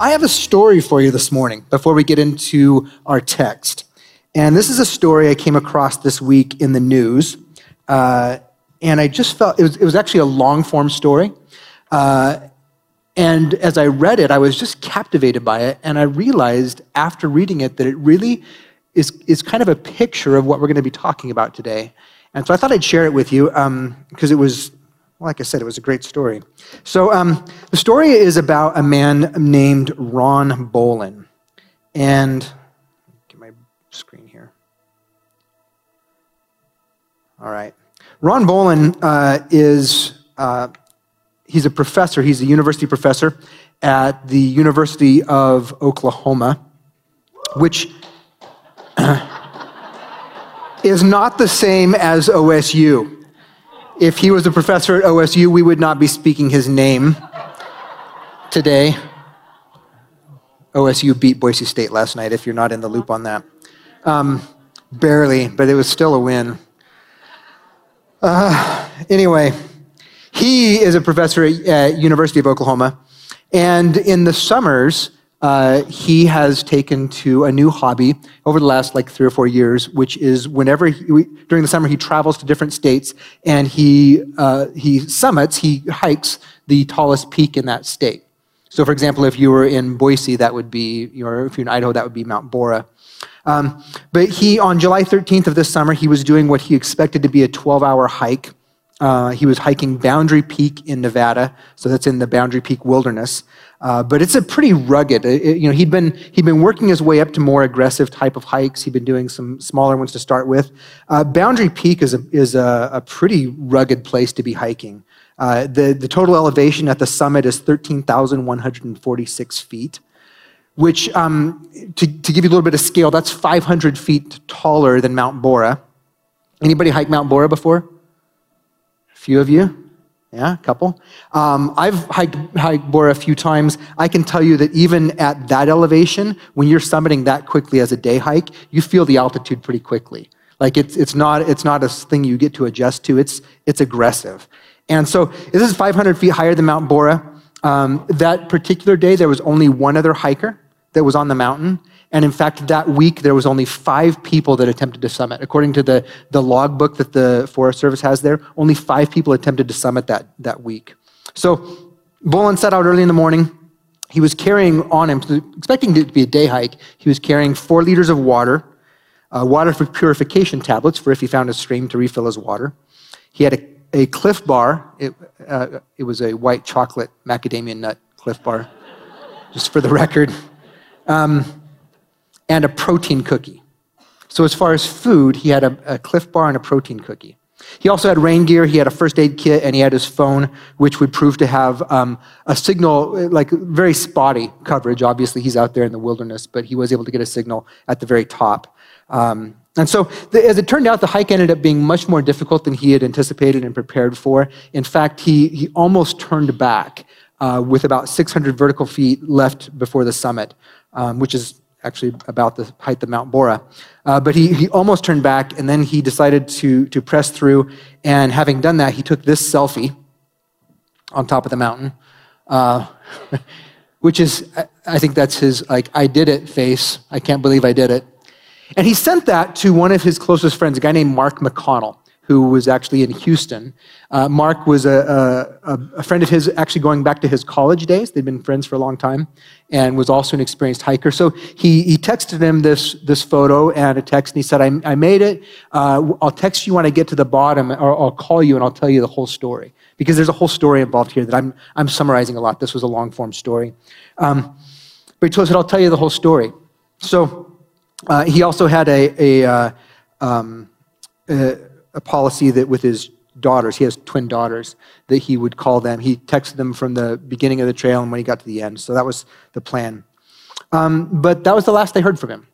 I have a story for you this morning before we get into our text. And this is a story I came across this week in the news. Uh, and I just felt it was, it was actually a long form story. Uh, and as I read it, I was just captivated by it. And I realized after reading it that it really is, is kind of a picture of what we're going to be talking about today. And so I thought I'd share it with you because um, it was like I said, it was a great story. So, um, the story is about a man named Ron Bolin. And, get my screen here. All right. Ron Bolin uh, is, uh, he's a professor, he's a university professor at the University of Oklahoma, which is not the same as OSU if he was a professor at OSU, we would not be speaking his name today. OSU beat Boise State last night, if you're not in the loop on that. Um, barely, but it was still a win. Uh, anyway, he is a professor at University of Oklahoma, and in the summers, uh, he has taken to a new hobby over the last like three or four years, which is whenever he, during the summer he travels to different states and he uh, he summits, he hikes the tallest peak in that state. So, for example, if you were in Boise, that would be, or if you're in Idaho, that would be Mount Borah. Um, but he, on July 13th of this summer, he was doing what he expected to be a 12-hour hike. Uh, he was hiking Boundary Peak in Nevada, so that's in the Boundary Peak Wilderness. Uh, but it's a pretty rugged. It, you know, he'd been he'd been working his way up to more aggressive type of hikes. He'd been doing some smaller ones to start with. Uh, Boundary Peak is a is a, a, pretty rugged place to be hiking. Uh, the the total elevation at the summit is thirteen thousand one hundred and forty six feet, which um, to to give you a little bit of scale, that's five hundred feet taller than Mount Borah. Anybody hike Mount Borah before? Few of you. Yeah, a couple. Um, I've hiked, hiked Borah a few times. I can tell you that even at that elevation, when you're summiting that quickly as a day hike, you feel the altitude pretty quickly. Like it's, it's, not, it's not a thing you get to adjust to, it's, it's aggressive. And so this is 500 feet higher than Mount Borah. Um, that particular day, there was only one other hiker that was on the mountain. And in fact, that week, there was only five people that attempted to summit. According to the, the logbook that the Forest Service has there, only five people attempted to summit that, that week. So Bolin set out early in the morning. He was carrying on him, expecting it to be a day hike, he was carrying four liters of water, uh, water for purification tablets for if he found a stream to refill his water. He had a, a Clif Bar. It, uh, it was a white chocolate macadamia nut Clif Bar, just for the record. Um, and a protein cookie. So, as far as food, he had a, a Clif Bar and a protein cookie. He also had rain gear, he had a first aid kit, and he had his phone, which would prove to have um, a signal, like very spotty coverage. Obviously, he's out there in the wilderness, but he was able to get a signal at the very top. Um, and so, the, as it turned out, the hike ended up being much more difficult than he had anticipated and prepared for. In fact, he, he almost turned back uh, with about 600 vertical feet left before the summit, um, which is actually about the height of Mount Borah. Uh, but he, he almost turned back, and then he decided to, to press through. And having done that, he took this selfie on top of the mountain, uh, which is, I think that's his, like, I did it face. I can't believe I did it. And he sent that to one of his closest friends, a guy named Mark McConnell who was actually in Houston. Uh, Mark was a, a, a, friend of his, actually going back to his college days. They'd been friends for a long time, and was also an experienced hiker. So he, he texted him this, this photo and a text, and he said, I, I made it. Uh, I'll text you when I get to the bottom, or I'll call you and I'll tell you the whole story. Because there's a whole story involved here that I'm, I'm summarizing a lot. This was a long form story. Um, but he told us, that I'll tell you the whole story. So uh, he also had a, a uh, um, uh, a policy that with his daughters. He has twin daughters that he would call them. He texted them from the beginning of the trail and when he got to the end. So that was the plan. Um, but that was the last they heard from him.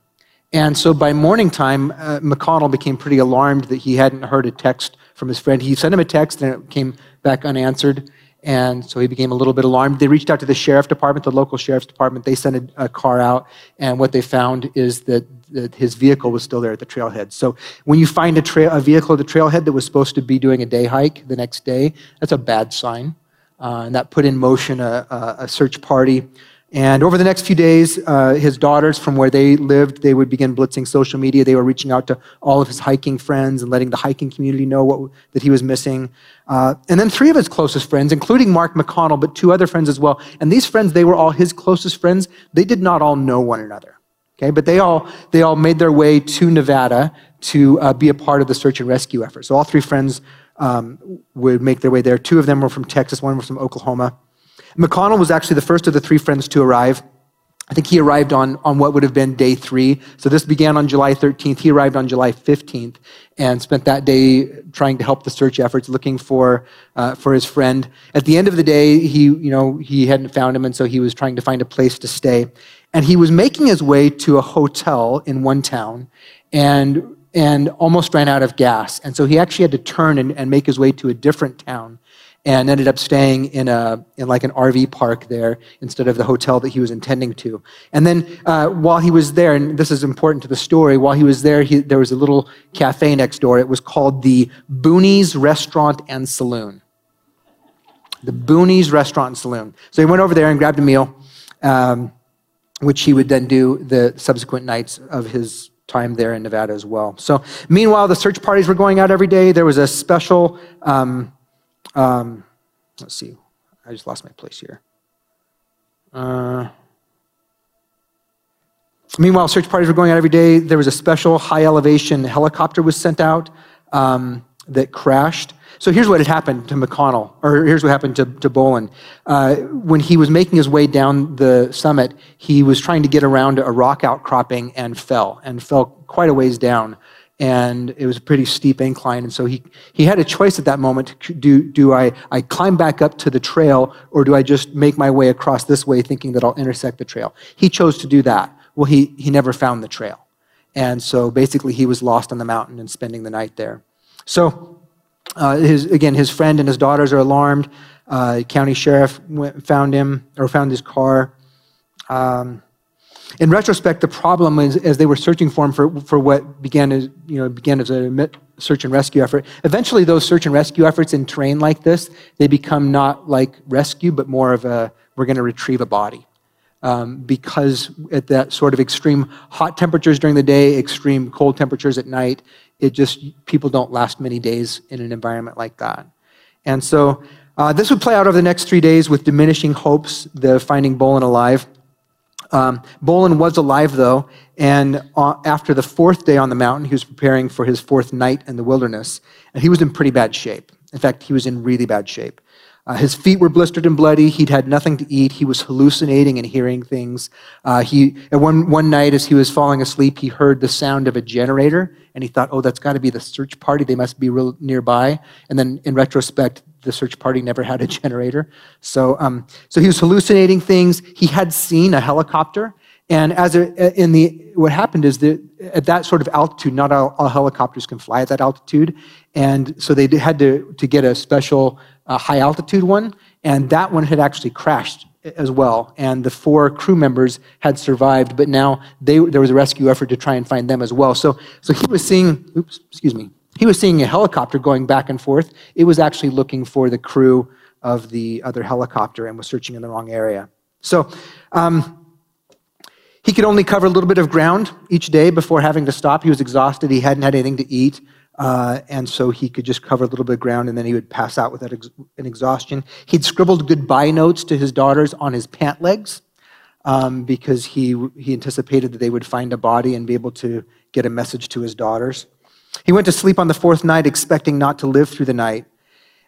And so by morning time, uh, McConnell became pretty alarmed that he hadn't heard a text from his friend. He sent him a text and it came back unanswered. And so he became a little bit alarmed. They reached out to the sheriff department, the local sheriff's department. They sent a, a car out, and what they found is that, that, his vehicle was still there at the trailhead. So when you find a, tra- a, vehicle at the trailhead that was supposed to be doing a day hike the next day, that's a bad sign. Uh, and that put in motion a, a, a search party. And over the next few days, uh, his daughters, from where they lived, they would begin blitzing social media. They were reaching out to all of his hiking friends and letting the hiking community know what, that he was missing. Uh, and then three of his closest friends, including Mark McConnell, but two other friends as well. And these friends, they were all his closest friends. They did not all know one another. Okay, but they all they all made their way to Nevada to uh, be a part of the search and rescue effort. So all three friends um, would make their way there. Two of them were from Texas, one was from Oklahoma. McConnell was actually the first of the three friends to arrive. I think he arrived on, on what would have been day three. So this began on July 13th. He arrived on July 15th and spent that day trying to help the search efforts, looking for, uh, for his friend. At the end of the day, he, you know, he hadn't found him, and so he was trying to find a place to stay. And he was making his way to a hotel in one town and, and almost ran out of gas. And so he actually had to turn and, and make his way to a different town and ended up staying in a in like an RV park there instead of the hotel that he was intending to. And then uh, while he was there, and this is important to the story, while he was there, he, there was a little cafe next door. It was called the Boonies Restaurant and Saloon. The Boonies Restaurant and Saloon. So he went over there and grabbed a meal, um, which he would then do the subsequent nights of his time there in Nevada as well. So meanwhile, the search parties were going out every day. There was a special. Um, um, let's see. I just lost my place here. Uh, meanwhile, search parties were going out every day. There was a special high elevation helicopter was sent out um, that crashed. So here's what had happened to McConnell, or here's what happened to, to Bolin. Uh, when he was making his way down the summit, he was trying to get around a rock outcropping and fell, and fell quite a ways down and it was a pretty steep incline. And so he, he had a choice at that moment. Do, do I, I climb back up to the trail or do I just make my way across this way thinking that I'll intersect the trail? He chose to do that. Well, he, he never found the trail. And so basically he was lost on the mountain and spending the night there. So uh, his, again, his friend and his daughters are alarmed. Uh, county sheriff went, found him or found his car. Um, in retrospect, the problem is as they were searching for him for, for what began as, you know, began as a search and rescue effort, eventually those search and rescue efforts in terrain like this, they become not like rescue, but more of a, we're going to retrieve a body. Um, because at that sort of extreme hot temperatures during the day, extreme cold temperatures at night, it just, people don't last many days in an environment like that. And so uh, this would play out over the next three days with diminishing hopes, the finding Bolin alive. Um, Bolin was alive, though, and uh, after the fourth day on the mountain, he was preparing for his fourth night in the wilderness, and he was in pretty bad shape. In fact, he was in really bad shape. Uh, his feet were blistered and bloody. He'd had nothing to eat. He was hallucinating and hearing things. Uh, he, one, one night, as he was falling asleep, he heard the sound of a generator, and he thought, oh, that's got to be the search party. They must be real nearby. And then, in retrospect, the search party never had a generator. So, um, so he was hallucinating things. He had seen a helicopter. And as a, in the, what happened is that at that sort of altitude, not all, all helicopters can fly at that altitude. And so they had to, to get a special uh, high altitude one. And that one had actually crashed as well. And the four crew members had survived, but now they, there was a rescue effort to try and find them as well. So, so he was seeing, oops, excuse me, he was seeing a helicopter going back and forth. It was actually looking for the crew of the other helicopter and was searching in the wrong area. So um, he could only cover a little bit of ground each day before having to stop. He was exhausted. He hadn't had anything to eat. Uh, and so he could just cover a little bit of ground and then he would pass out with ex- an exhaustion. He'd scribbled goodbye notes to his daughters on his pant legs um, because he, he anticipated that they would find a body and be able to get a message to his daughters. He went to sleep on the fourth night, expecting not to live through the night.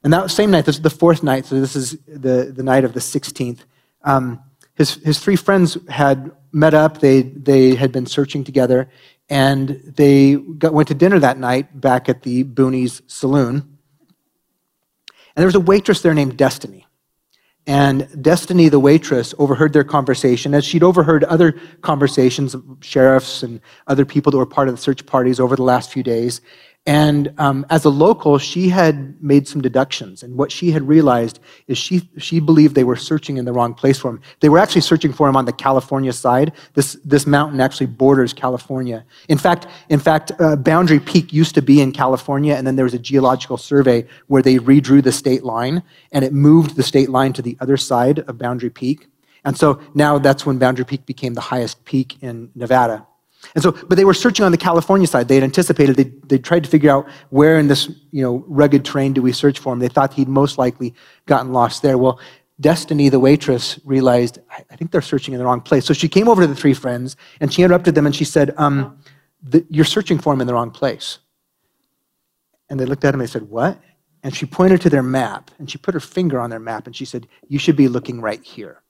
And that same night, this is the fourth night, so this is the, the night of the 16th. Um, his, his three friends had met up, they, they had been searching together, and they got, went to dinner that night back at the Boonies Saloon. And there was a waitress there named Destiny. And Destiny, the waitress, overheard their conversation as she'd overheard other conversations of sheriffs and other people that were part of the search parties over the last few days. And um, as a local, she had made some deductions. And what she had realized is she, she believed they were searching in the wrong place for him. They were actually searching for him on the California side. This, this mountain actually borders California. In fact, in fact uh, Boundary Peak used to be in California, and then there was a geological survey where they redrew the state line, and it moved the state line to the other side of Boundary Peak. And so now that's when Boundary Peak became the highest peak in Nevada. And so, but they were searching on the California side. They had anticipated, they, they tried to figure out where in this, you know, rugged terrain do we search for him. They thought he'd most likely gotten lost there. Well, Destiny, the waitress, realized, I think they're searching in the wrong place. So she came over to the three friends and she interrupted them and she said, um, the, You're searching for him in the wrong place. And they looked at him and they said, What? And she pointed to their map and she put her finger on their map and she said, You should be looking right here.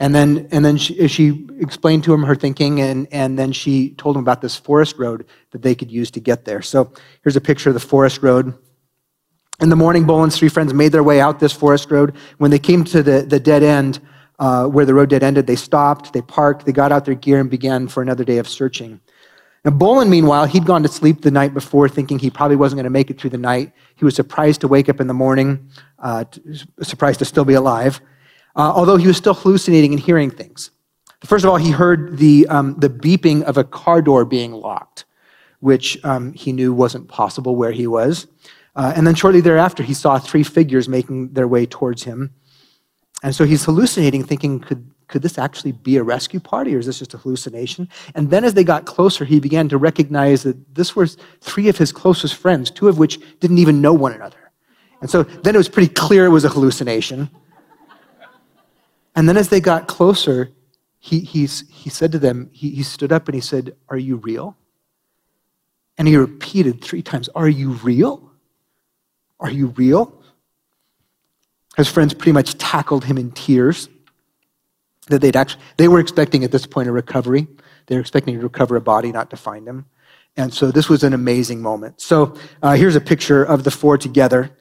And then, and then she, she, explained to him her thinking, and, and then she told him about this forest road that they could use to get there. So here's a picture of the forest road. In the morning, Boland's three friends made their way out this forest road. When they came to the, the dead end, uh, where the road dead ended, they stopped, they parked, they got out their gear, and began for another day of searching. Now, Boland, meanwhile, he'd gone to sleep the night before, thinking he probably wasn't going to make it through the night. He was surprised to wake up in the morning, uh, surprised to still be alive uh, although he was still hallucinating and hearing things. First of all, he heard the, um, the beeping of a car door being locked, which um, he knew wasn't possible where he was. Uh, and then shortly thereafter, he saw three figures making their way towards him. And so he's hallucinating, thinking, could, could this actually be a rescue party or is this just a hallucination? And then as they got closer, he began to recognize that this was three of his closest friends, two of which didn't even know one another. And so then it was pretty clear it was a hallucination. And then as they got closer, he, he said to them, he, he stood up and he said, Are you real? And he repeated three times, Are you real? Are you real? His friends pretty much tackled him in tears. That they'd actually, they were expecting at this point a recovery. They were expecting to recover a body, not to find him. And so this was an amazing moment. So uh, here's a picture of the four together.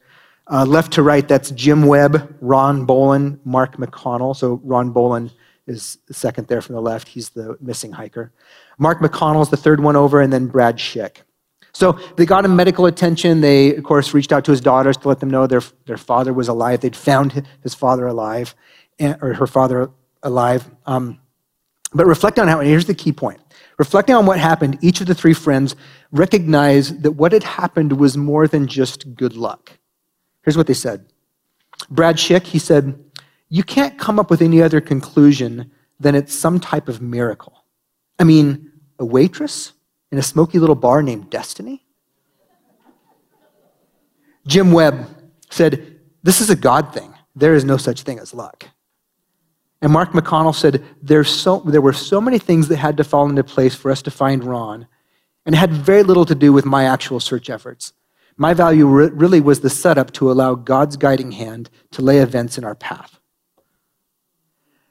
Uh, left to right, that's Jim Webb, Ron Boland, Mark McConnell. So Ron Boland is second there from the left. He's the missing hiker. Mark McConnell is the third one over, and then Brad Schick. So they got him medical attention. They, of course, reached out to his daughters to let them know their, their father was alive. They'd found his father alive, or her father alive. Um, but reflect on how, here's the key point. Reflecting on what happened, each of the three friends recognized that what had happened was more than just good luck. Here's what they said Brad Schick, he said, You can't come up with any other conclusion than it's some type of miracle. I mean, a waitress in a smoky little bar named Destiny? Jim Webb said, This is a God thing. There is no such thing as luck. And Mark McConnell said, so, There were so many things that had to fall into place for us to find Ron, and it had very little to do with my actual search efforts. My value re- really was the setup to allow God's guiding hand to lay events in our path.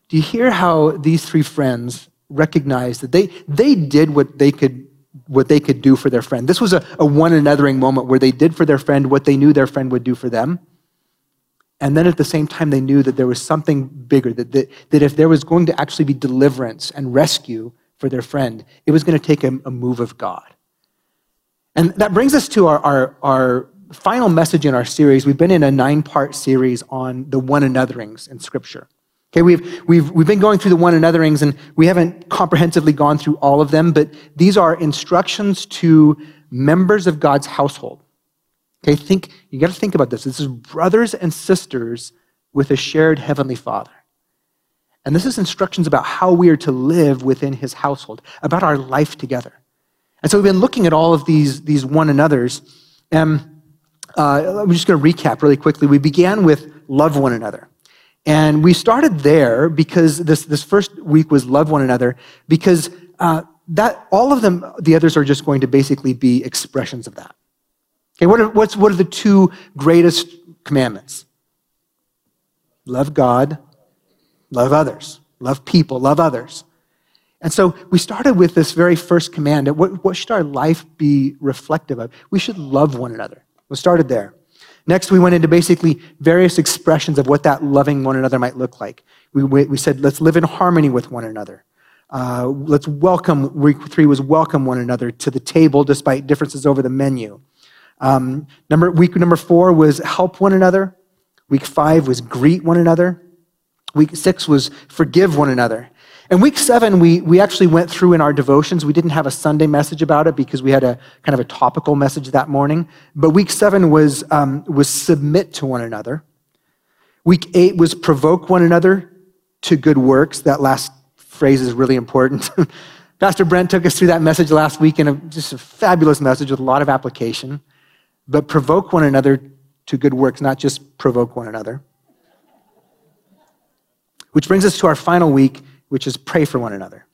Do you hear how these three friends recognized that they, they did what they could what they could do for their friend. This was a, a one anothering moment where they did for their friend what they knew their friend would do for them. And then at the same time, they knew that there was something bigger, that, that, that if there was going to actually be deliverance and rescue for their friend, it was going to take a, a move of God. And that brings us to our, our, our final message in our series. We've been in a nine part series on the one anotherings in Scripture. Okay, we've, we've, we've been going through the one anotherings and we haven't comprehensively gone through all of them, but these are instructions to members of God's household. Okay, think, you got to think about this. This is brothers and sisters with a shared heavenly father. And this is instructions about how we are to live within his household, about our life together. And so we've been looking at all of these, these one another's. And uh, I'm just going to recap really quickly. We began with love one another. And we started there because this, this first week was love one another because uh, that all of them, the others are just going to basically be expressions of that. Okay, what are, what's, what are the two greatest commandments? Love God, love others, love people, love others. And so we started with this very first command. What, what should our life be reflective of? We should love one another. We started there. Next, we went into basically various expressions of what that loving one another might look like. We, we said, let's live in harmony with one another. Uh, let's welcome, week three was welcome one another to the table despite differences over the menu. Um, number, week number four was help one another. Week five was greet one another. Week six was forgive one another. And week seven, we, we actually went through in our devotions. We didn't have a Sunday message about it because we had a kind of a topical message that morning. But week seven was, um, was submit to one another. Week eight was provoke one another to good works. That last phrase is really important. Pastor Brent took us through that message last week in a, just a fabulous message with a lot of application. But provoke one another to good works, not just provoke one another. Which brings us to our final week, which is pray for one another.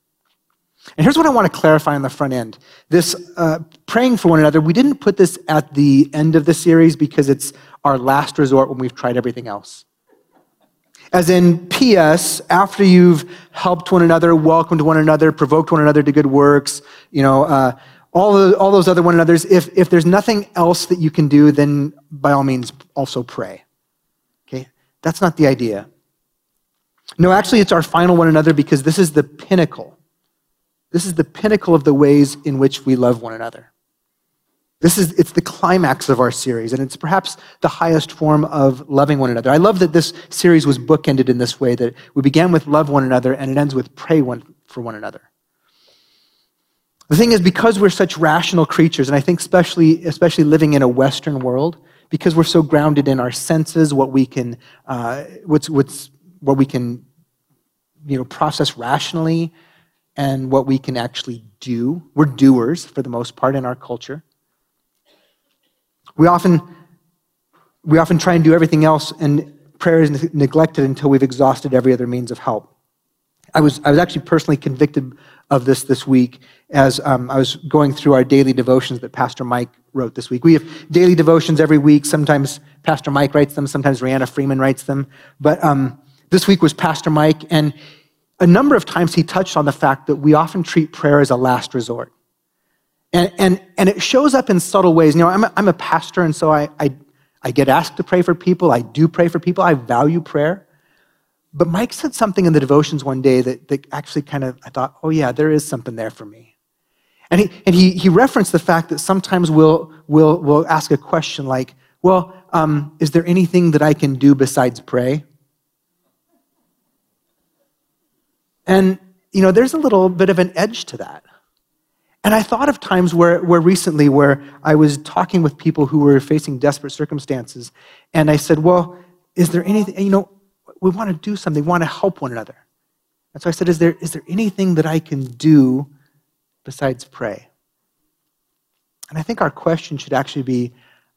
And here's what I want to clarify on the front end. This uh, praying for one another, we didn't put this at the end of the series because it's our last resort when we've tried everything else. As in, P.S., after you've helped one another, welcomed one another, provoked one another to good works, you know, uh, all, the, all those other one another's, if, if there's nothing else that you can do, then by all means also pray. Okay? That's not the idea. No, actually, it's our final one another because this is the pinnacle. This is the pinnacle of the ways in which we love one another. This is it's the climax of our series, and it's perhaps the highest form of loving one another. I love that this series was bookended in this way that we began with love one another and it ends with pray one for one another. The thing is, because we're such rational creatures, and I think especially, especially living in a Western world, because we're so grounded in our senses, what we can, uh, what's, what's, what we can, you know, process rationally, and what we can actually do. We're doers for the most part in our culture. We often, we often try and do everything else, and prayer is neglected until we've exhausted every other means of help. I was, I was actually personally convicted of this this week as um, I was going through our daily devotions that Pastor Mike wrote this week. We have daily devotions every week. Sometimes Pastor Mike writes them, sometimes Rihanna Freeman writes them. But um, this week was Pastor Mike, and a number of times he touched on the fact that we often treat prayer as a last resort. And, and, and it shows up in subtle ways. You know, I'm a, I'm a pastor, and so I, I, I get asked to pray for people. I do pray for people. I value prayer. But Mike said something in the devotions one day that, that actually kind of, I thought, oh, yeah, there is something there for me. And he, and he, he referenced the fact that sometimes we'll, we'll, we'll ask a question like, well, um, is there anything that I can do besides pray? And, you know, there's a little bit of an edge to that. And I thought of times where, where recently where I was talking with people who were facing desperate circumstances, and I said, Well, is there anything, you know, we want to do something, we want to help one another. And so I said, Is there, is there anything that I can do besides pray? And I think our question should actually be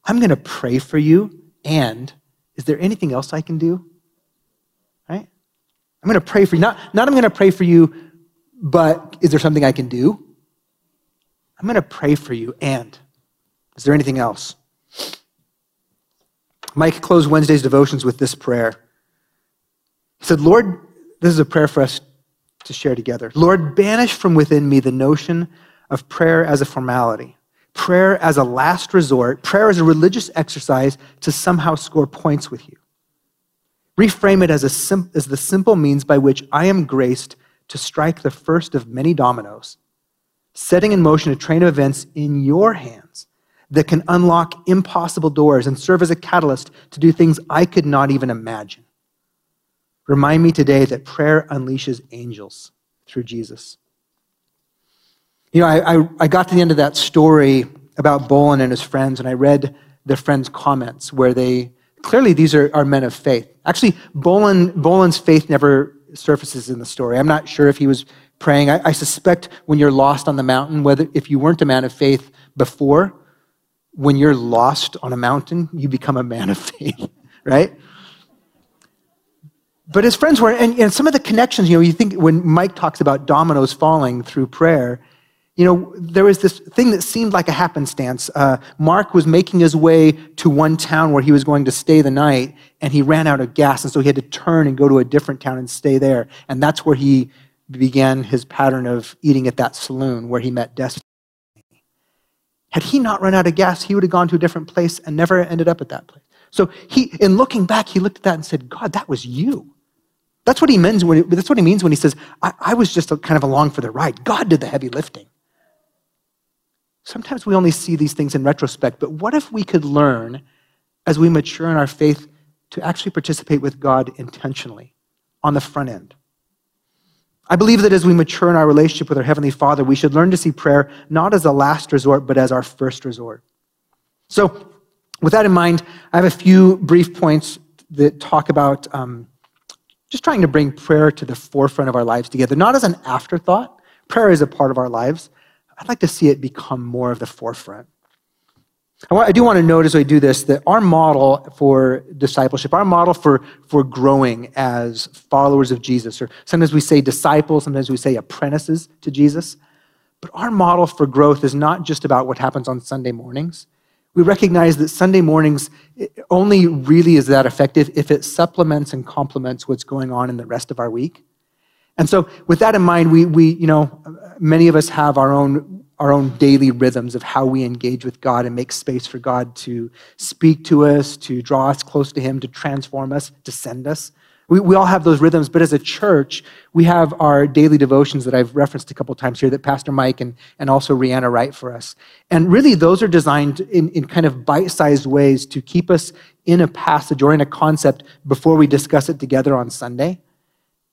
I'm going to pray for you, and is there anything else I can do? I'm going to pray for you. Not, not I'm going to pray for you, but is there something I can do? I'm going to pray for you. And is there anything else? Mike closed Wednesday's devotions with this prayer. He said, Lord, this is a prayer for us to share together. Lord, banish from within me the notion of prayer as a formality, prayer as a last resort, prayer as a religious exercise to somehow score points with you. Reframe it as, a sim- as the simple means by which I am graced to strike the first of many dominoes setting in motion a train of events in your hands that can unlock impossible doors and serve as a catalyst to do things I could not even imagine. Remind me today that prayer unleashes angels through Jesus. You know, I, I, I got to the end of that story about Bolin and his friends, and I read their friends' comments where they clearly these are, are men of faith. Actually, Bolin, Bolin's faith never surfaces in the story. I'm not sure if he was praying. I, I, suspect when you're lost on the mountain, whether if you weren't a man of faith before, when you're lost on a mountain, you become a man of faith, right? But his friends were, and, and some of the connections, you know, you think when Mike talks about dominoes falling through prayer, you know, there was this thing that seemed like a happenstance. Uh, Mark was making his way to one town where he was going to stay the night, and he ran out of gas, and so he had to turn and go to a different town and stay there. And that's where he began his pattern of eating at that saloon where he met Destiny. Had he not run out of gas, he would have gone to a different place and never ended up at that place. So he, in looking back, he looked at that and said, God, that was you. That's what he means when he, that's what he means when he says, I, I was just kind of along for the ride. God did the heavy lifting. Sometimes we only see these things in retrospect, but what if we could learn as we mature in our faith to actually participate with God intentionally on the front end? I believe that as we mature in our relationship with our Heavenly Father, we should learn to see prayer not as a last resort, but as our first resort. So, with that in mind, I have a few brief points that talk about um, just trying to bring prayer to the forefront of our lives together, not as an afterthought. Prayer is a part of our lives. I'd like to see it become more of the forefront. I do want to note as I do this that our model for discipleship, our model for, for growing as followers of Jesus, or sometimes we say disciples, sometimes we say apprentices to Jesus, but our model for growth is not just about what happens on Sunday mornings. We recognize that Sunday mornings only really is that effective if it supplements and complements what's going on in the rest of our week. And so, with that in mind, we, we you know, many of us have our own, our own daily rhythms of how we engage with God and make space for God to speak to us, to draw us close to Him, to transform us, to send us. We, we all have those rhythms, but as a church, we have our daily devotions that I've referenced a couple times here that Pastor Mike and, and also Rihanna write for us. And really, those are designed in, in kind of bite sized ways to keep us in a passage or in a concept before we discuss it together on Sunday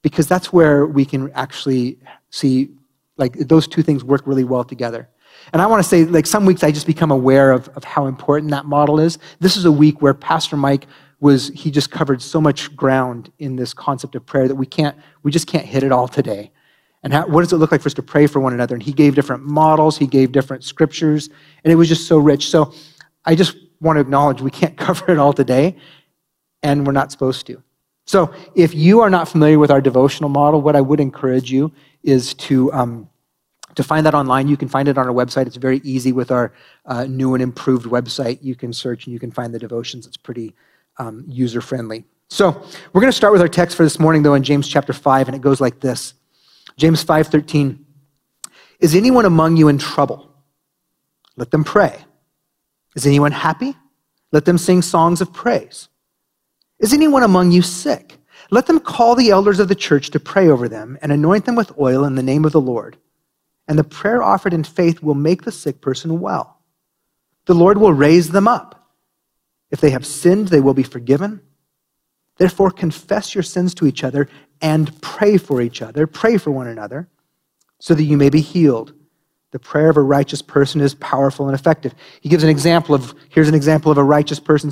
because that's where we can actually see like those two things work really well together. And i want to say like some weeks i just become aware of, of how important that model is. This is a week where pastor mike was he just covered so much ground in this concept of prayer that we can't we just can't hit it all today. And how, what does it look like for us to pray for one another? And he gave different models he gave different scriptures and it was just so rich. So i just want to acknowledge we can't cover it all today and we're not supposed to so, if you are not familiar with our devotional model, what I would encourage you is to, um, to find that online. You can find it on our website. It's very easy with our uh, new and improved website. You can search and you can find the devotions. It's pretty um, user friendly. So, we're going to start with our text for this morning, though, in James chapter 5, and it goes like this James 5:13. Is anyone among you in trouble? Let them pray. Is anyone happy? Let them sing songs of praise. Is anyone among you sick? Let them call the elders of the church to pray over them and anoint them with oil in the name of the Lord. And the prayer offered in faith will make the sick person well. The Lord will raise them up. If they have sinned, they will be forgiven. Therefore, confess your sins to each other and pray for each other. Pray for one another so that you may be healed. The prayer of a righteous person is powerful and effective. He gives an example of here's an example of a righteous person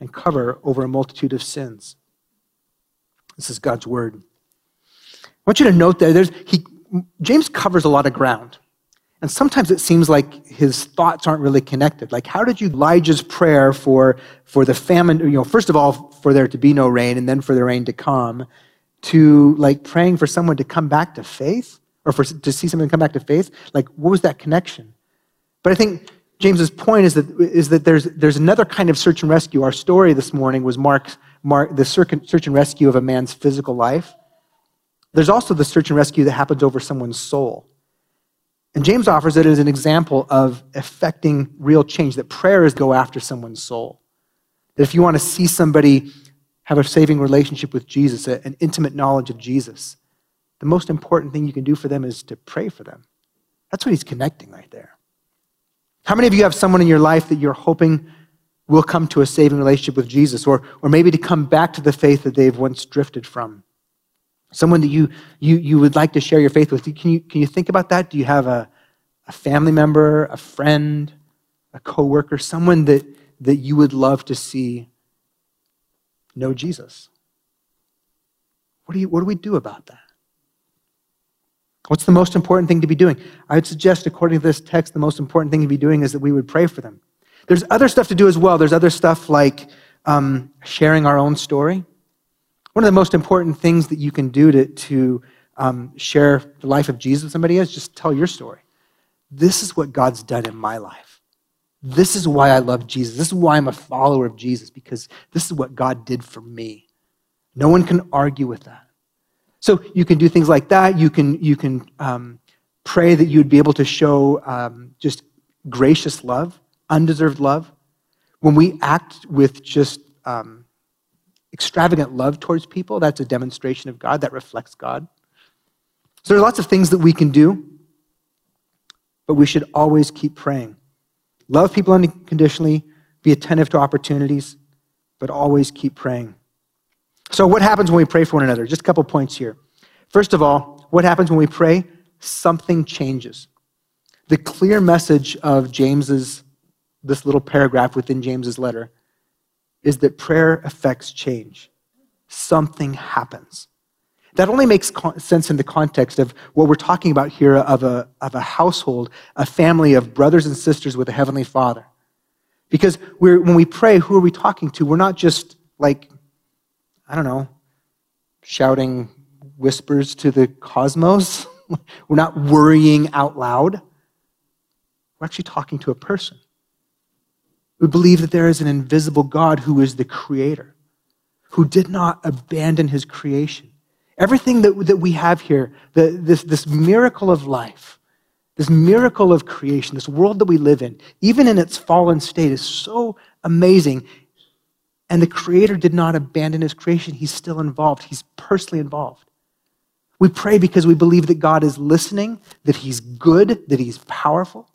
and cover over a multitude of sins. This is God's word. I want you to note that there's, he, James covers a lot of ground. And sometimes it seems like his thoughts aren't really connected. Like, how did you Elijah's prayer for, for the famine, you know, first of all, for there to be no rain and then for the rain to come, to like praying for someone to come back to faith or for, to see someone come back to faith? Like, what was that connection? But I think James's point is that, is that there's, there's another kind of search and rescue. Our story this morning was Mark, Mark, the search and rescue of a man's physical life. There's also the search and rescue that happens over someone's soul. And James offers it as an example of affecting real change, that prayer is go after someone's soul. That if you want to see somebody have a saving relationship with Jesus, an intimate knowledge of Jesus, the most important thing you can do for them is to pray for them. That's what he's connecting right there. How many of you have someone in your life that you're hoping will come to a saving relationship with Jesus or, or maybe to come back to the faith that they've once drifted from? Someone that you, you, you would like to share your faith with. Can you, can you think about that? Do you have a, a family member, a friend, a coworker, someone that, that you would love to see know Jesus? What do, you, what do we do about that? What's the most important thing to be doing? I would suggest, according to this text, the most important thing to be doing is that we would pray for them. There's other stuff to do as well. There's other stuff like um, sharing our own story. One of the most important things that you can do to, to um, share the life of Jesus with somebody is just tell your story. This is what God's done in my life. This is why I love Jesus. This is why I'm a follower of Jesus, because this is what God did for me. No one can argue with that. So you can do things like that. You can, you can um, pray that you'd be able to show um, just gracious love, undeserved love. When we act with just um, extravagant love towards people, that's a demonstration of God, that reflects God. So there are lots of things that we can do, but we should always keep praying. Love people unconditionally, be attentive to opportunities, but always keep praying. So, what happens when we pray for one another? Just a couple points here. First of all, what happens when we pray? Something changes. The clear message of James's this little paragraph within James's letter is that prayer affects change. Something happens. That only makes sense in the context of what we're talking about here of a, of a household, a family of brothers and sisters with a heavenly father. Because when we pray, who are we talking to? We're not just like, I don't know, shouting whispers to the cosmos. we're not worrying out loud. We're actually talking to a person. We believe that there is an invisible God who is the creator, who did not abandon his creation. Everything that, that we have here, the, this, this miracle of life, this miracle of creation, this world that we live in, even in its fallen state, is so amazing. And the Creator did not abandon His creation. He's still involved, He's personally involved. We pray because we believe that God is listening, that He's good, that He's powerful,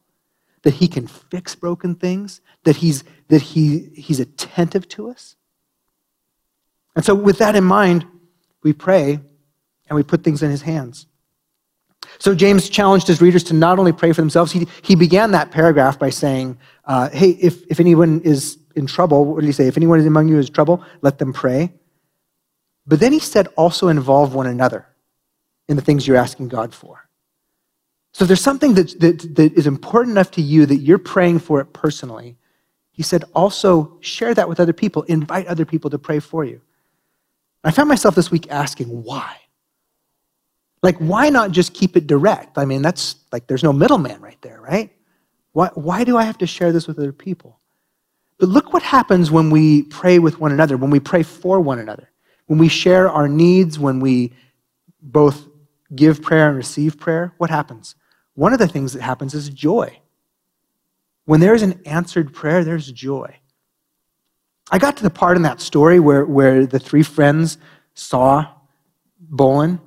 that He can fix broken things, that He's, that he, he's attentive to us. And so, with that in mind, we pray and we put things in his hands. So James challenged his readers to not only pray for themselves, he, he began that paragraph by saying, uh, Hey, if, if anyone is in trouble, what did he say? If anyone is among you is trouble, let them pray. But then he said, also involve one another in the things you're asking God for. So if there's something that, that, that is important enough to you that you're praying for it personally, he said, also share that with other people, invite other people to pray for you. I found myself this week asking, why? Like, why not just keep it direct? I mean, that's like there's no middleman right there, right? Why, why do I have to share this with other people? But look what happens when we pray with one another, when we pray for one another, when we share our needs, when we both give prayer and receive prayer. What happens? One of the things that happens is joy. When there is an answered prayer, there's joy. I got to the part in that story where, where the three friends saw Bolin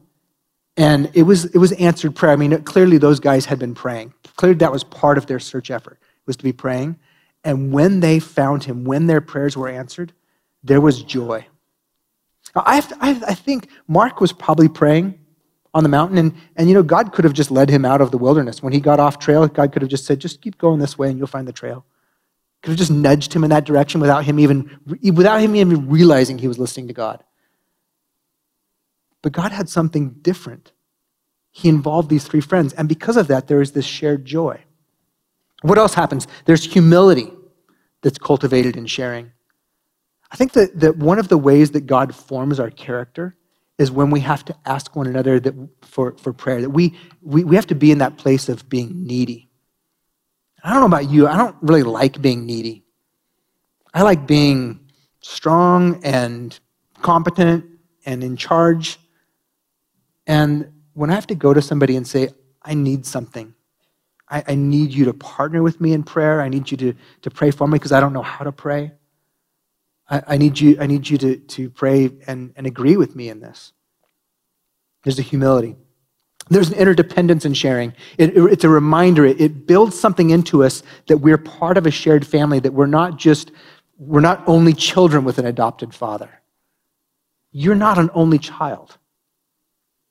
and it was, it was answered prayer. I mean, clearly those guys had been praying. Clearly that was part of their search effort, was to be praying. And when they found him, when their prayers were answered, there was joy. I, to, I, I think Mark was probably praying on the mountain, and, and you know, God could have just led him out of the wilderness. When he got off trail, God could have just said, just keep going this way and you'll find the trail. Could have just nudged him in that direction without him even, without him even realizing he was listening to God. But God had something different. He involved these three friends, and because of that, there is this shared joy. What else happens? There's humility that's cultivated in sharing. I think that, that one of the ways that God forms our character is when we have to ask one another that, for, for prayer, that we, we, we have to be in that place of being needy. I don't know about you, I don't really like being needy. I like being strong and competent and in charge. And when I have to go to somebody and say, I need something, I, I need you to partner with me in prayer, I need you to, to pray for me because I don't know how to pray. I, I, need you, I need you to, to pray and, and agree with me in this. There's a humility. There's an interdependence in sharing. It, it's a reminder. It, it builds something into us that we're part of a shared family, that we're not just, we're not only children with an adopted father. You're not an only child.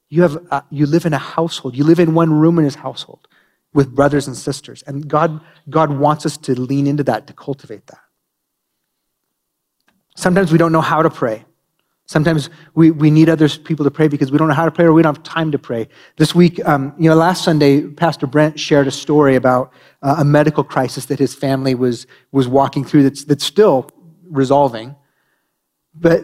You, have, uh, you live in a household. You live in one room in his household with brothers and sisters. And God, God wants us to lean into that, to cultivate that. Sometimes we don't know how to pray. Sometimes we, we need other people to pray because we don't know how to pray or we don't have time to pray. This week, um, you know, last Sunday, Pastor Brent shared a story about uh, a medical crisis that his family was, was walking through that's, that's still resolving. But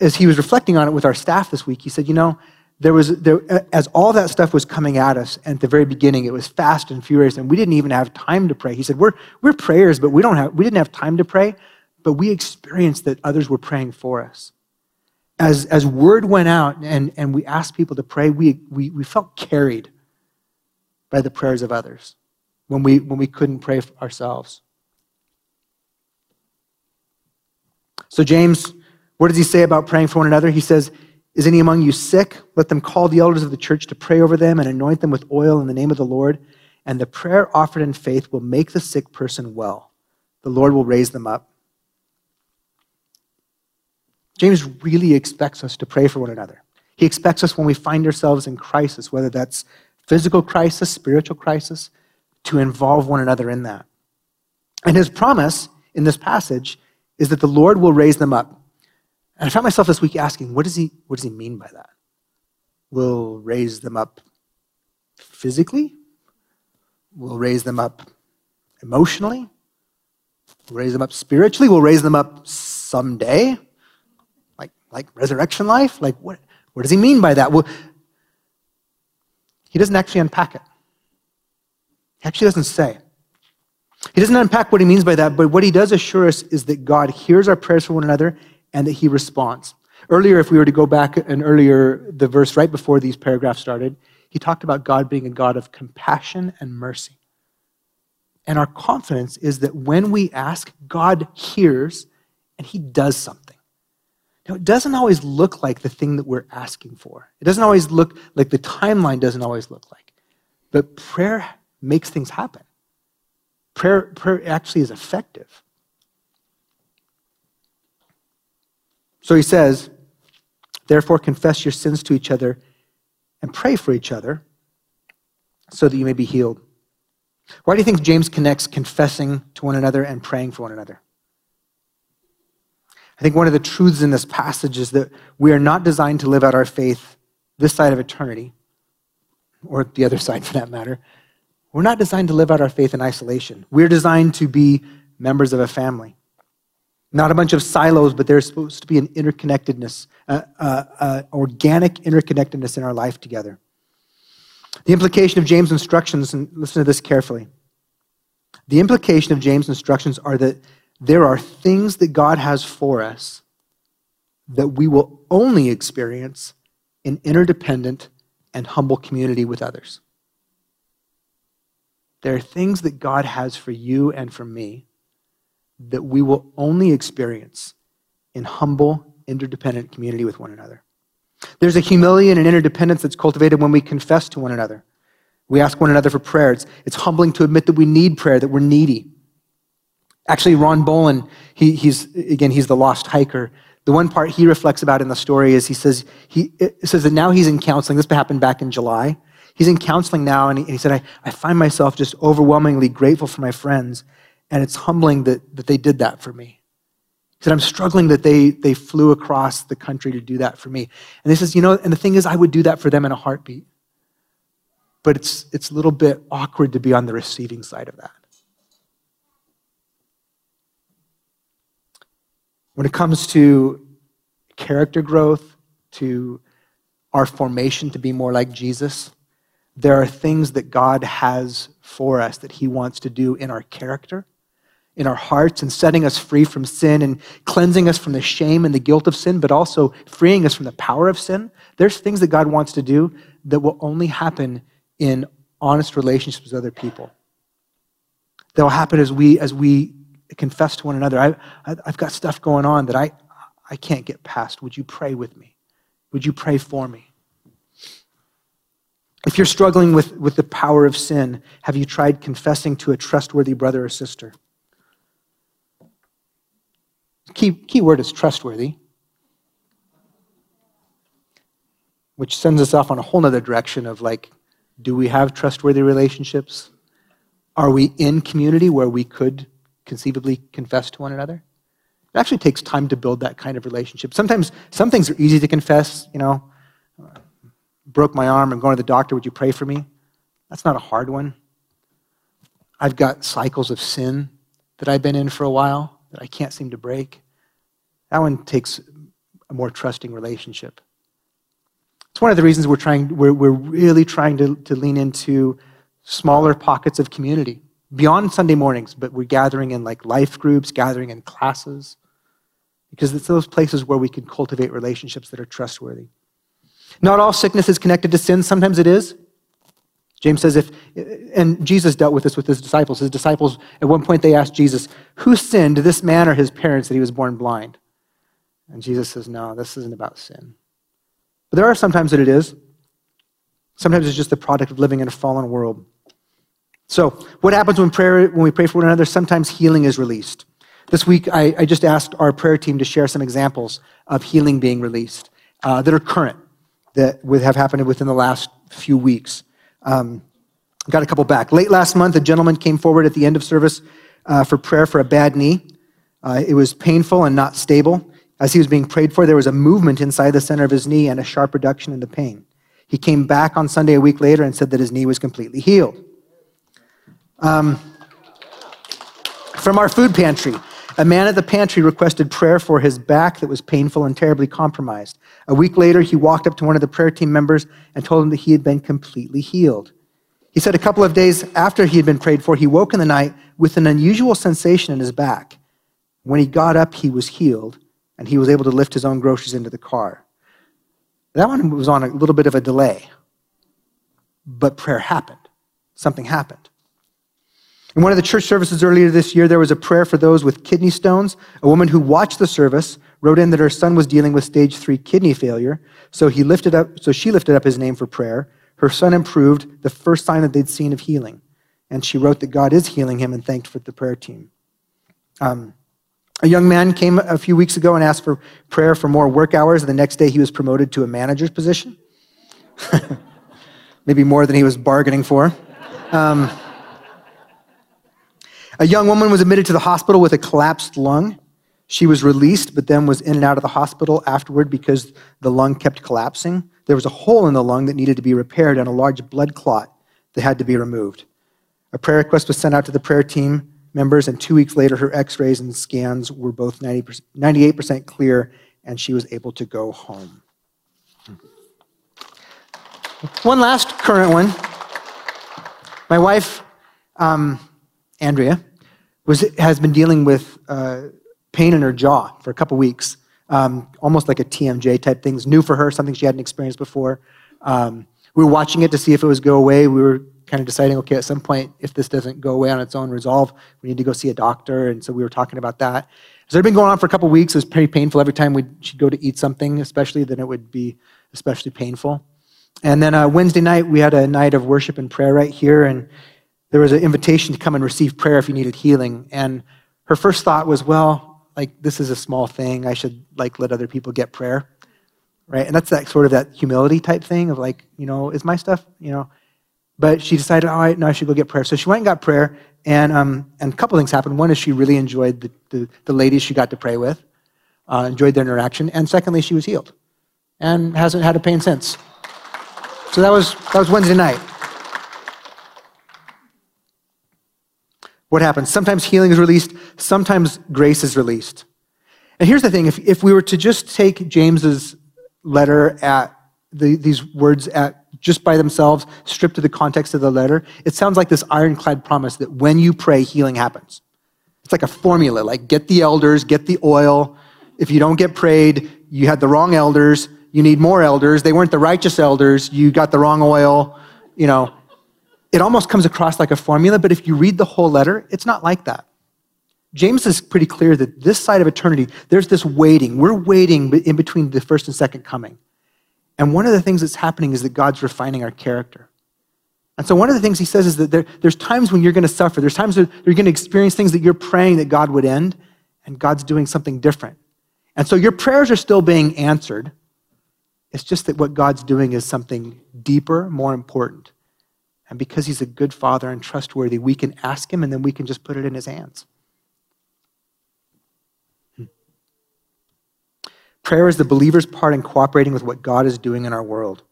as he was reflecting on it with our staff this week, he said, you know, there was there as all that stuff was coming at us at the very beginning it was fast and furious and we didn't even have time to pray. He said we're we're prayers but we don't have we didn't have time to pray but we experienced that others were praying for us. As as word went out and and we asked people to pray we we, we felt carried by the prayers of others when we when we couldn't pray for ourselves. So james what does he say about praying for one another? He says is any among you sick? Let them call the elders of the church to pray over them and anoint them with oil in the name of the Lord. And the prayer offered in faith will make the sick person well. The Lord will raise them up. James really expects us to pray for one another. He expects us when we find ourselves in crisis, whether that's physical crisis, spiritual crisis, to involve one another in that. And his promise in this passage is that the Lord will raise them up. And I found myself this week asking, what does he, what does he mean by that? We'll raise them up physically? We'll raise them up emotionally? We'll raise them up spiritually? We'll raise them up someday? Like, like resurrection life? Like, what, what does he mean by that? Well, he doesn't actually unpack it. He actually doesn't say. He doesn't unpack what he means by that, but what he does assure us is that God hears our prayers for one another and that he responds. Earlier, if we were to go back and earlier, the verse right before these paragraphs started, he talked about God being a God of compassion and mercy. And our confidence is that when we ask, God hears and he does something. Now, it doesn't always look like the thing that we're asking for. It doesn't always look like the timeline doesn't always look like. But prayer makes things happen. Prayer, prayer actually is effective. So he says, Therefore, confess your sins to each other and pray for each other so that you may be healed. Why do you think James connects confessing to one another and praying for one another? I think one of the truths in this passage is that we are not designed to live out our faith this side of eternity, or the other side for that matter. We're not designed to live out our faith in isolation. We're designed to be members of a family. Not a bunch of silos, but there's supposed to be an interconnectedness, uh, uh, uh, organic interconnectedness in our life together. The implication of James' instructions, and listen to this carefully. The implication of James' instructions are that there are things that God has for us that we will only experience in interdependent and humble community with others. There are things that God has for you and for me that we will only experience in humble, interdependent community with one another. There's a humility and an interdependence that's cultivated when we confess to one another. We ask one another for prayer. It's, it's humbling to admit that we need prayer, that we're needy. Actually, Ron Bolin, he, he's, again, he's the lost hiker. The one part he reflects about in the story is he says, he says that now he's in counseling. This happened back in July. He's in counseling now, and he, and he said, I, I find myself just overwhelmingly grateful for my friends and it's humbling that, that they did that for me. He said, I'm struggling that they, they flew across the country to do that for me. And he says, you know, and the thing is, I would do that for them in a heartbeat. But it's, it's a little bit awkward to be on the receiving side of that. When it comes to character growth, to our formation to be more like Jesus, there are things that God has for us that He wants to do in our character in our hearts and setting us free from sin and cleansing us from the shame and the guilt of sin, but also freeing us from the power of sin. There's things that God wants to do that will only happen in honest relationships with other people. That will happen as we as we confess to one another. I, I've got stuff going on that I I can't get past. Would you pray with me? Would you pray for me? If you're struggling with, with the power of sin, have you tried confessing to a trustworthy brother or sister? Key, key word is trustworthy, which sends us off on a whole other direction of like, do we have trustworthy relationships? Are we in community where we could conceivably confess to one another? It actually takes time to build that kind of relationship. Sometimes some things are easy to confess, you know. Broke my arm, I'm going to the doctor, would you pray for me? That's not a hard one. I've got cycles of sin that I've been in for a while that I can't seem to break. That one takes a more trusting relationship. It's one of the reasons we're trying, we're, we're really trying to, to lean into smaller pockets of community beyond Sunday mornings, but we're gathering in like life groups, gathering in classes, because it's those places where we can cultivate relationships that are trustworthy. Not all sickness is connected to sin, sometimes it is. James says if, and Jesus dealt with this with his disciples. His disciples, at one point, they asked Jesus, Who sinned, this man or his parents, that he was born blind? And Jesus says, No, this isn't about sin. But there are sometimes that it is. Sometimes it's just the product of living in a fallen world. So, what happens when, prayer, when we pray for one another? Sometimes healing is released. This week, I, I just asked our prayer team to share some examples of healing being released uh, that are current, that would have happened within the last few weeks. Um, got a couple back. Late last month, a gentleman came forward at the end of service uh, for prayer for a bad knee. Uh, it was painful and not stable. As he was being prayed for, there was a movement inside the center of his knee and a sharp reduction in the pain. He came back on Sunday a week later and said that his knee was completely healed. Um, from our food pantry, a man at the pantry requested prayer for his back that was painful and terribly compromised. A week later, he walked up to one of the prayer team members and told him that he had been completely healed. He said a couple of days after he had been prayed for, he woke in the night with an unusual sensation in his back. When he got up, he was healed, and he was able to lift his own groceries into the car. That one was on a little bit of a delay, but prayer happened. Something happened. In one of the church services earlier this year, there was a prayer for those with kidney stones. A woman who watched the service wrote in that her son was dealing with stage three kidney failure. So he lifted up, so she lifted up his name for prayer. Her son improved, the first sign that they'd seen of healing. And she wrote that God is healing him and thanked for the prayer team. Um, a young man came a few weeks ago and asked for prayer for more work hours. The next day, he was promoted to a manager's position. Maybe more than he was bargaining for. Um, a young woman was admitted to the hospital with a collapsed lung. She was released, but then was in and out of the hospital afterward because the lung kept collapsing. There was a hole in the lung that needed to be repaired and a large blood clot that had to be removed. A prayer request was sent out to the prayer team members, and two weeks later, her x rays and scans were both 90%, 98% clear, and she was able to go home. One last current one. My wife, um, Andrea, was, has been dealing with uh, pain in her jaw for a couple weeks, um, almost like a TMJ type thing. It's new for her, something she hadn't experienced before. Um, we were watching it to see if it was go away. We were kind of deciding, okay, at some point, if this doesn't go away on its own resolve, we need to go see a doctor. And so we were talking about that. So it had been going on for a couple weeks. It was pretty painful. Every time we'd, she'd go to eat something, especially, then it would be especially painful. And then uh, Wednesday night, we had a night of worship and prayer right here. And there was an invitation to come and receive prayer if you needed healing. And her first thought was, well, like this is a small thing. I should like let other people get prayer. Right? And that's that sort of that humility type thing of like, you know, is my stuff, you know. But she decided, all right, now I should go get prayer. So she went and got prayer, and um, and a couple things happened. One is she really enjoyed the, the, the ladies she got to pray with, uh, enjoyed their interaction, and secondly, she was healed, and hasn't had a pain since. So that was that was Wednesday night. what happens? Sometimes healing is released, sometimes grace is released. And here's the thing if, if we were to just take James's letter at the, these words at just by themselves, stripped of the context of the letter, it sounds like this ironclad promise that when you pray, healing happens. It's like a formula, like get the elders, get the oil. If you don't get prayed, you had the wrong elders. You need more elders. They weren't the righteous elders. You got the wrong oil. You know, it almost comes across like a formula, but if you read the whole letter, it's not like that. James is pretty clear that this side of eternity, there's this waiting. We're waiting in between the first and second coming. And one of the things that's happening is that God's refining our character. And so one of the things he says is that there, there's times when you're going to suffer. There's times when you're going to experience things that you're praying that God would end, and God's doing something different. And so your prayers are still being answered. It's just that what God's doing is something deeper, more important. And because he's a good father and trustworthy, we can ask him and then we can just put it in his hands. Prayer is the believer's part in cooperating with what God is doing in our world.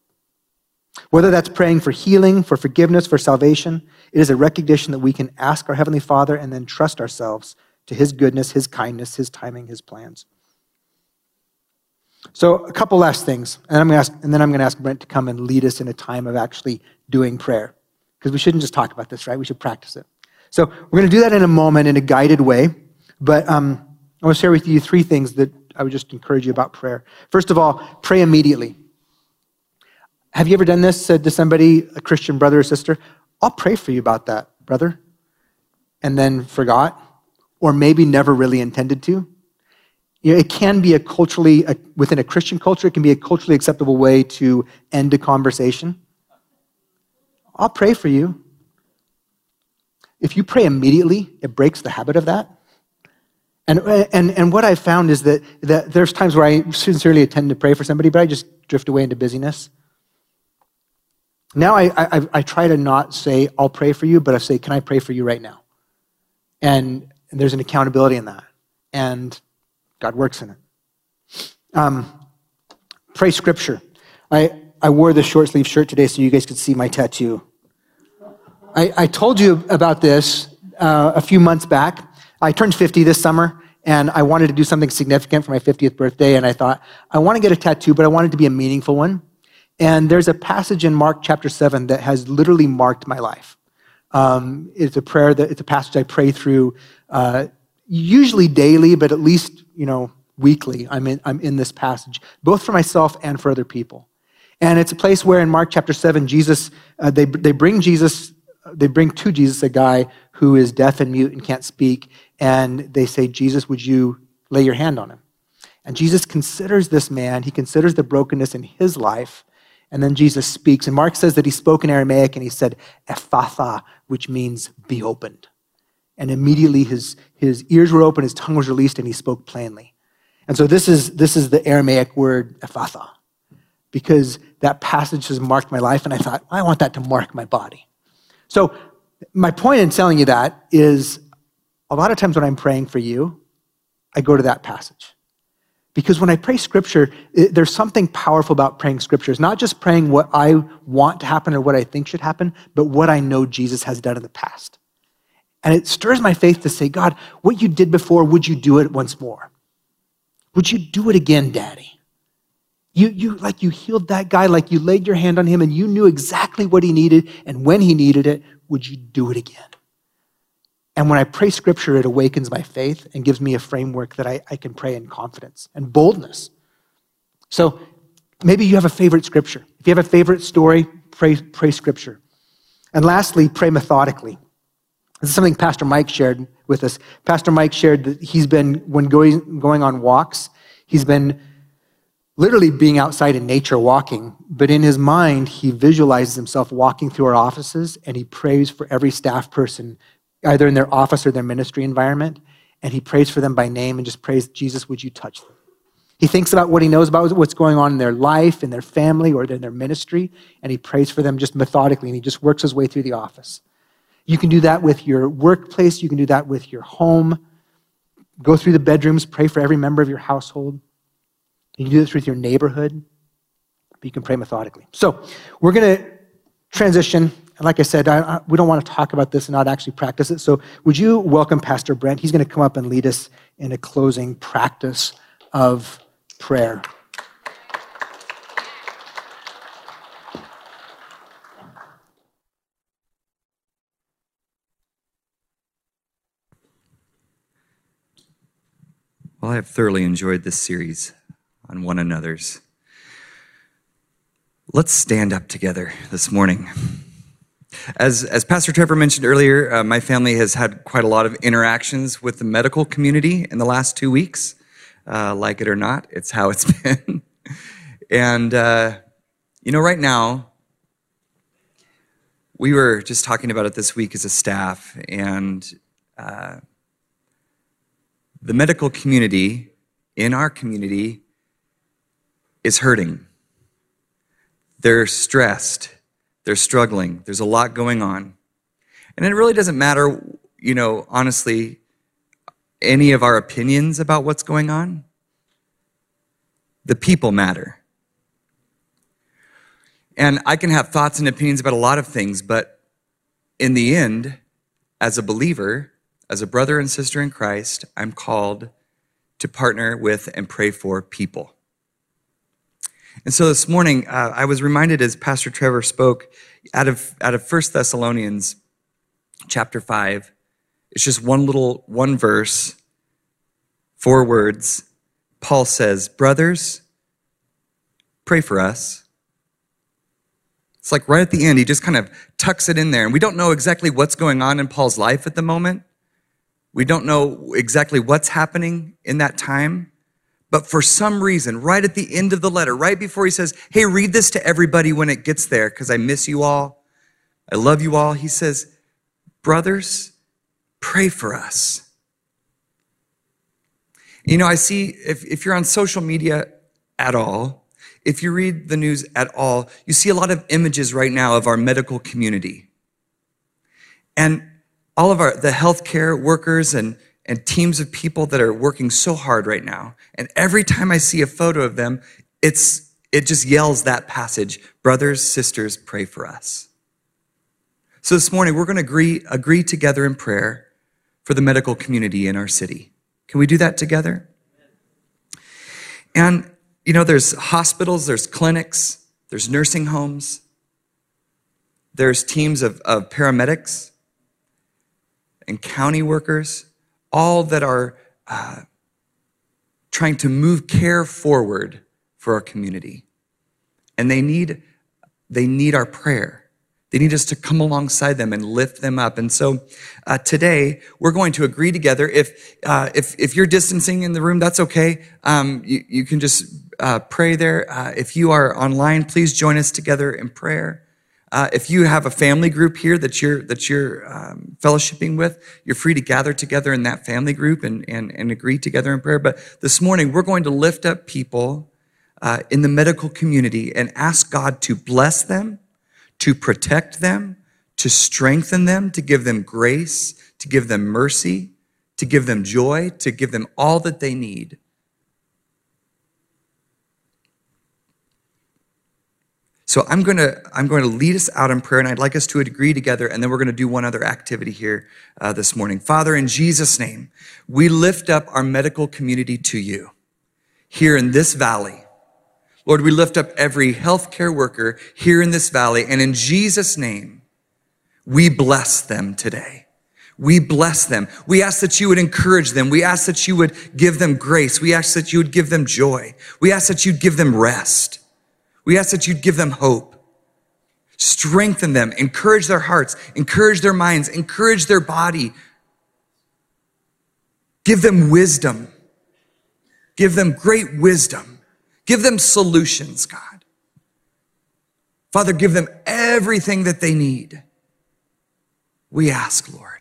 Whether that's praying for healing, for forgiveness, for salvation, it is a recognition that we can ask our Heavenly Father and then trust ourselves to His goodness, His kindness, His timing, His plans. So, a couple last things, and, I'm gonna ask, and then I'm going to ask Brent to come and lead us in a time of actually doing prayer. Because we shouldn't just talk about this, right? We should practice it. So, we're going to do that in a moment in a guided way. But um, I want to share with you three things that I would just encourage you about prayer. First of all, pray immediately. Have you ever done this? Said to somebody, a Christian brother or sister, I'll pray for you about that, brother, and then forgot, or maybe never really intended to? You know, it can be a culturally, a, within a Christian culture, it can be a culturally acceptable way to end a conversation. I'll pray for you. If you pray immediately, it breaks the habit of that. And, and, and what I've found is that, that there's times where I sincerely intend to pray for somebody, but I just drift away into busyness. Now I, I, I try to not say, I'll pray for you, but I say, can I pray for you right now? And, and there's an accountability in that. And God works in it. Um, pray scripture. I, I wore this short sleeve shirt today so you guys could see my tattoo. I, I told you about this uh, a few months back. I turned 50 this summer and I wanted to do something significant for my 50th birthday. And I thought, I want to get a tattoo, but I want it to be a meaningful one. And there's a passage in Mark chapter 7 that has literally marked my life. Um, it's a prayer that it's a passage I pray through uh, usually daily, but at least you know weekly. I'm in, I'm in this passage, both for myself and for other people. And it's a place where in Mark chapter 7, Jesus, uh, they, they bring Jesus, they bring to Jesus a guy who is deaf and mute and can't speak. And they say, Jesus, would you lay your hand on him? And Jesus considers this man, he considers the brokenness in his life. And then Jesus speaks. And Mark says that he spoke in Aramaic and he said, Ephphatha, which means be opened. And immediately his, his ears were open, his tongue was released, and he spoke plainly. And so this is, this is the Aramaic word Ephphatha, because that passage has marked my life, and I thought, I want that to mark my body. So my point in telling you that is a lot of times when I'm praying for you, I go to that passage. Because when I pray scripture, it, there's something powerful about praying scripture. It's not just praying what I want to happen or what I think should happen, but what I know Jesus has done in the past. And it stirs my faith to say, God, what you did before, would you do it once more? Would you do it again, Daddy? You, you, like you healed that guy, like you laid your hand on him and you knew exactly what he needed and when he needed it. Would you do it again? And when I pray scripture, it awakens my faith and gives me a framework that I, I can pray in confidence and boldness. So maybe you have a favorite scripture. If you have a favorite story, pray, pray scripture. And lastly, pray methodically. This is something Pastor Mike shared with us. Pastor Mike shared that he's been, when going, going on walks, he's been literally being outside in nature walking, but in his mind, he visualizes himself walking through our offices and he prays for every staff person, either in their office or their ministry environment, and he prays for them by name and just prays, Jesus, would you touch them? He thinks about what he knows about what's going on in their life, in their family, or in their ministry, and he prays for them just methodically, and he just works his way through the office. You can do that with your workplace. You can do that with your home. Go through the bedrooms, pray for every member of your household. You can do this with your neighborhood, but you can pray methodically. So we're going to transition. And like I said, I, I, we don't want to talk about this and not actually practice it. So would you welcome Pastor Brent? He's going to come up and lead us in a closing practice of prayer. Well, I have thoroughly enjoyed this series on one another's. Let's stand up together this morning. As, as Pastor Trevor mentioned earlier, uh, my family has had quite a lot of interactions with the medical community in the last two weeks. Uh, like it or not, it's how it's been. and, uh, you know, right now, we were just talking about it this week as a staff, and uh, the medical community in our community is hurting. They're stressed. They're struggling. There's a lot going on. And it really doesn't matter, you know, honestly, any of our opinions about what's going on. The people matter. And I can have thoughts and opinions about a lot of things, but in the end, as a believer, as a brother and sister in Christ, I'm called to partner with and pray for people. And so this morning, uh, I was reminded as Pastor Trevor spoke out of out of 1 Thessalonians chapter 5. It's just one little one verse, four words. Paul says, "Brothers, pray for us." It's like right at the end, he just kind of tucks it in there. And we don't know exactly what's going on in Paul's life at the moment. We don't know exactly what's happening in that time. But for some reason, right at the end of the letter, right before he says, Hey, read this to everybody when it gets there, because I miss you all. I love you all. He says, Brothers, pray for us. You know, I see if, if you're on social media at all, if you read the news at all, you see a lot of images right now of our medical community. And all of our, the healthcare workers and, and teams of people that are working so hard right now. And every time I see a photo of them, it's, it just yells that passage Brothers, sisters, pray for us. So this morning, we're going to agree, agree together in prayer for the medical community in our city. Can we do that together? And, you know, there's hospitals, there's clinics, there's nursing homes, there's teams of, of paramedics and county workers all that are uh, trying to move care forward for our community. And they need, they need our prayer. They need us to come alongside them and lift them up. And so uh, today we're going to agree together. If uh, if if you're distancing in the room, that's okay. Um, you, you can just uh, pray there. Uh, if you are online, please join us together in prayer. Uh, if you have a family group here that you're that you're um, fellowshipping with, you're free to gather together in that family group and, and, and agree together in prayer. But this morning, we're going to lift up people uh, in the medical community and ask God to bless them, to protect them, to strengthen them, to give them grace, to give them mercy, to give them joy, to give them all that they need So I'm going to I'm going to lead us out in prayer, and I'd like us to agree together, and then we're going to do one other activity here uh, this morning. Father, in Jesus' name, we lift up our medical community to you here in this valley. Lord, we lift up every healthcare worker here in this valley, and in Jesus' name, we bless them today. We bless them. We ask that you would encourage them. We ask that you would give them grace. We ask that you would give them joy. We ask that you'd give them rest. We ask that you'd give them hope, strengthen them, encourage their hearts, encourage their minds, encourage their body. Give them wisdom. Give them great wisdom. Give them solutions, God. Father, give them everything that they need. We ask, Lord.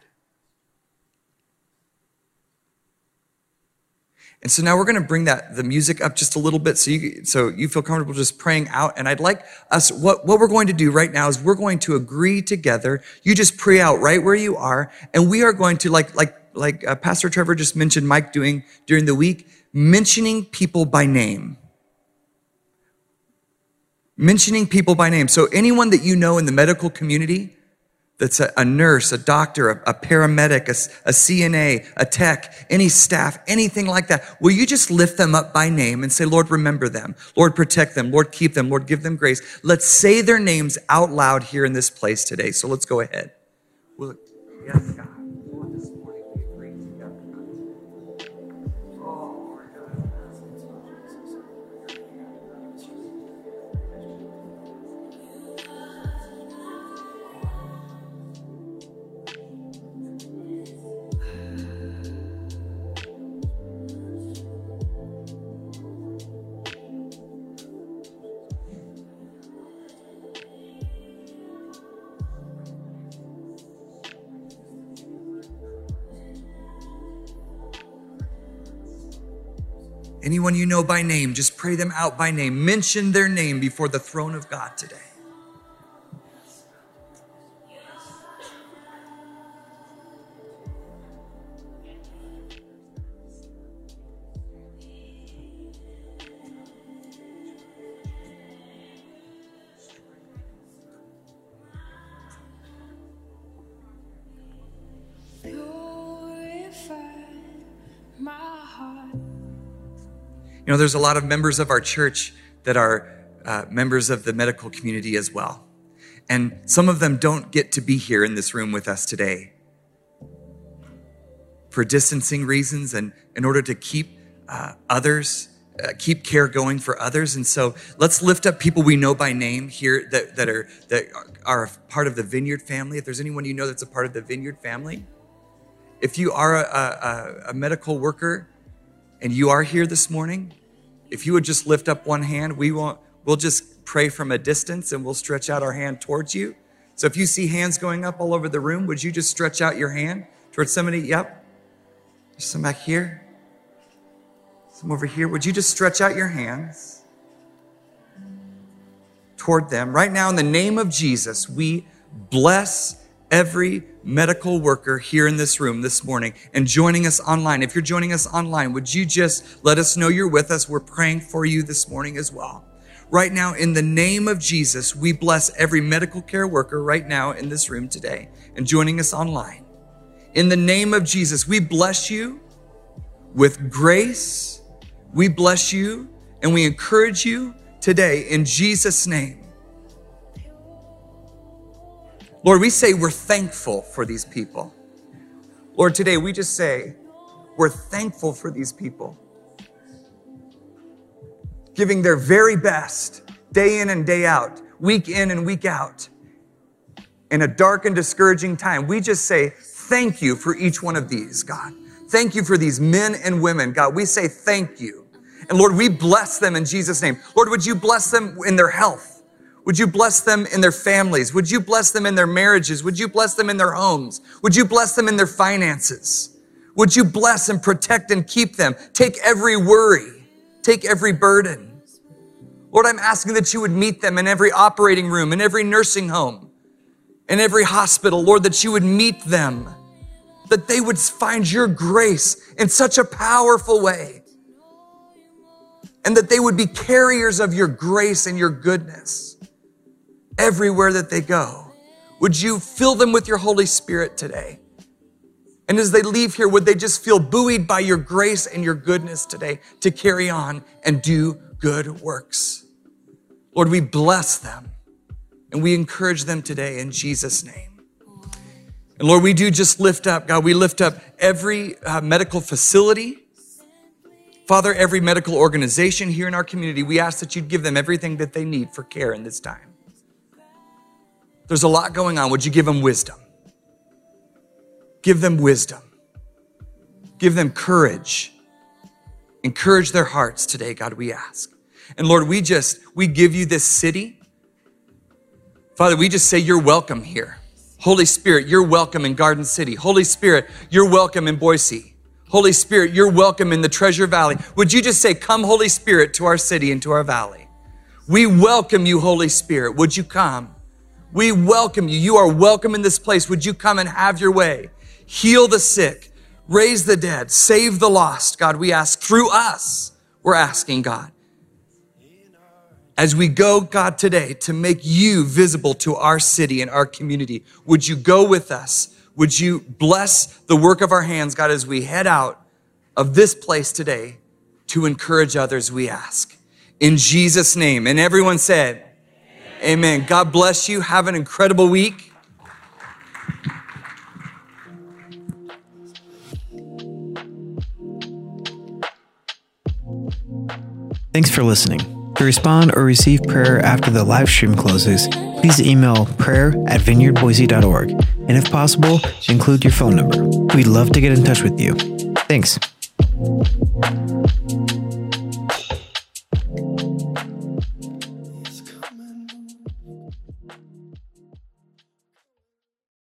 And so now we're going to bring that, the music up just a little bit so you, so you feel comfortable just praying out. And I'd like us, what, what we're going to do right now is we're going to agree together. You just pray out right where you are. And we are going to, like, like, like uh, Pastor Trevor just mentioned Mike doing during the week, mentioning people by name. Mentioning people by name. So anyone that you know in the medical community, that's a, a nurse, a doctor, a, a paramedic, a, a CNA, a tech, any staff, anything like that, will you just lift them up by name and say, Lord, remember them. Lord, protect them. Lord, keep them. Lord, give them grace. Let's say their names out loud here in this place today. So let's go ahead. Yes, God. Anyone you know by name, just pray them out by name. Mention their name before the throne of God today. Know, there's a lot of members of our church that are uh, members of the medical community as well. And some of them don't get to be here in this room with us today for distancing reasons and in order to keep uh, others, uh, keep care going for others. And so let's lift up people we know by name here that, that, are, that are part of the Vineyard family. If there's anyone you know that's a part of the Vineyard family, if you are a, a, a medical worker and you are here this morning, if you would just lift up one hand, we won't, we'll just pray from a distance and we'll stretch out our hand towards you. So if you see hands going up all over the room, would you just stretch out your hand towards somebody? Yep. There's some back here. Some over here. Would you just stretch out your hands toward them? Right now, in the name of Jesus, we bless every medical worker here in this room this morning and joining us online. If you're joining us online, would you just let us know you're with us? We're praying for you this morning as well. Right now, in the name of Jesus, we bless every medical care worker right now in this room today and joining us online. In the name of Jesus, we bless you with grace. We bless you and we encourage you today in Jesus' name. Lord, we say we're thankful for these people. Lord, today we just say we're thankful for these people, giving their very best day in and day out, week in and week out. In a dark and discouraging time, we just say thank you for each one of these, God. Thank you for these men and women, God. We say thank you. And Lord, we bless them in Jesus' name. Lord, would you bless them in their health? Would you bless them in their families? Would you bless them in their marriages? Would you bless them in their homes? Would you bless them in their finances? Would you bless and protect and keep them? Take every worry, take every burden. Lord, I'm asking that you would meet them in every operating room, in every nursing home, in every hospital. Lord, that you would meet them, that they would find your grace in such a powerful way, and that they would be carriers of your grace and your goodness everywhere that they go. Would you fill them with your Holy Spirit today? And as they leave here, would they just feel buoyed by your grace and your goodness today to carry on and do good works? Lord, we bless them and we encourage them today in Jesus' name. And Lord, we do just lift up, God, we lift up every uh, medical facility. Father, every medical organization here in our community, we ask that you'd give them everything that they need for care in this time. There's a lot going on. Would you give them wisdom? Give them wisdom. Give them courage. Encourage their hearts today, God, we ask. And Lord, we just, we give you this city. Father, we just say you're welcome here. Holy Spirit, you're welcome in Garden City. Holy Spirit, you're welcome in Boise. Holy Spirit, you're welcome in the Treasure Valley. Would you just say, Come, Holy Spirit, to our city and to our valley? We welcome you, Holy Spirit. Would you come? We welcome you. You are welcome in this place. Would you come and have your way? Heal the sick, raise the dead, save the lost. God, we ask through us, we're asking God. As we go, God, today to make you visible to our city and our community, would you go with us? Would you bless the work of our hands, God, as we head out of this place today to encourage others, we ask. In Jesus' name. And everyone said, Amen. God bless you. Have an incredible week. Thanks for listening. To respond or receive prayer after the live stream closes, please email prayer at vineyardboise.org. And if possible, include your phone number. We'd love to get in touch with you. Thanks.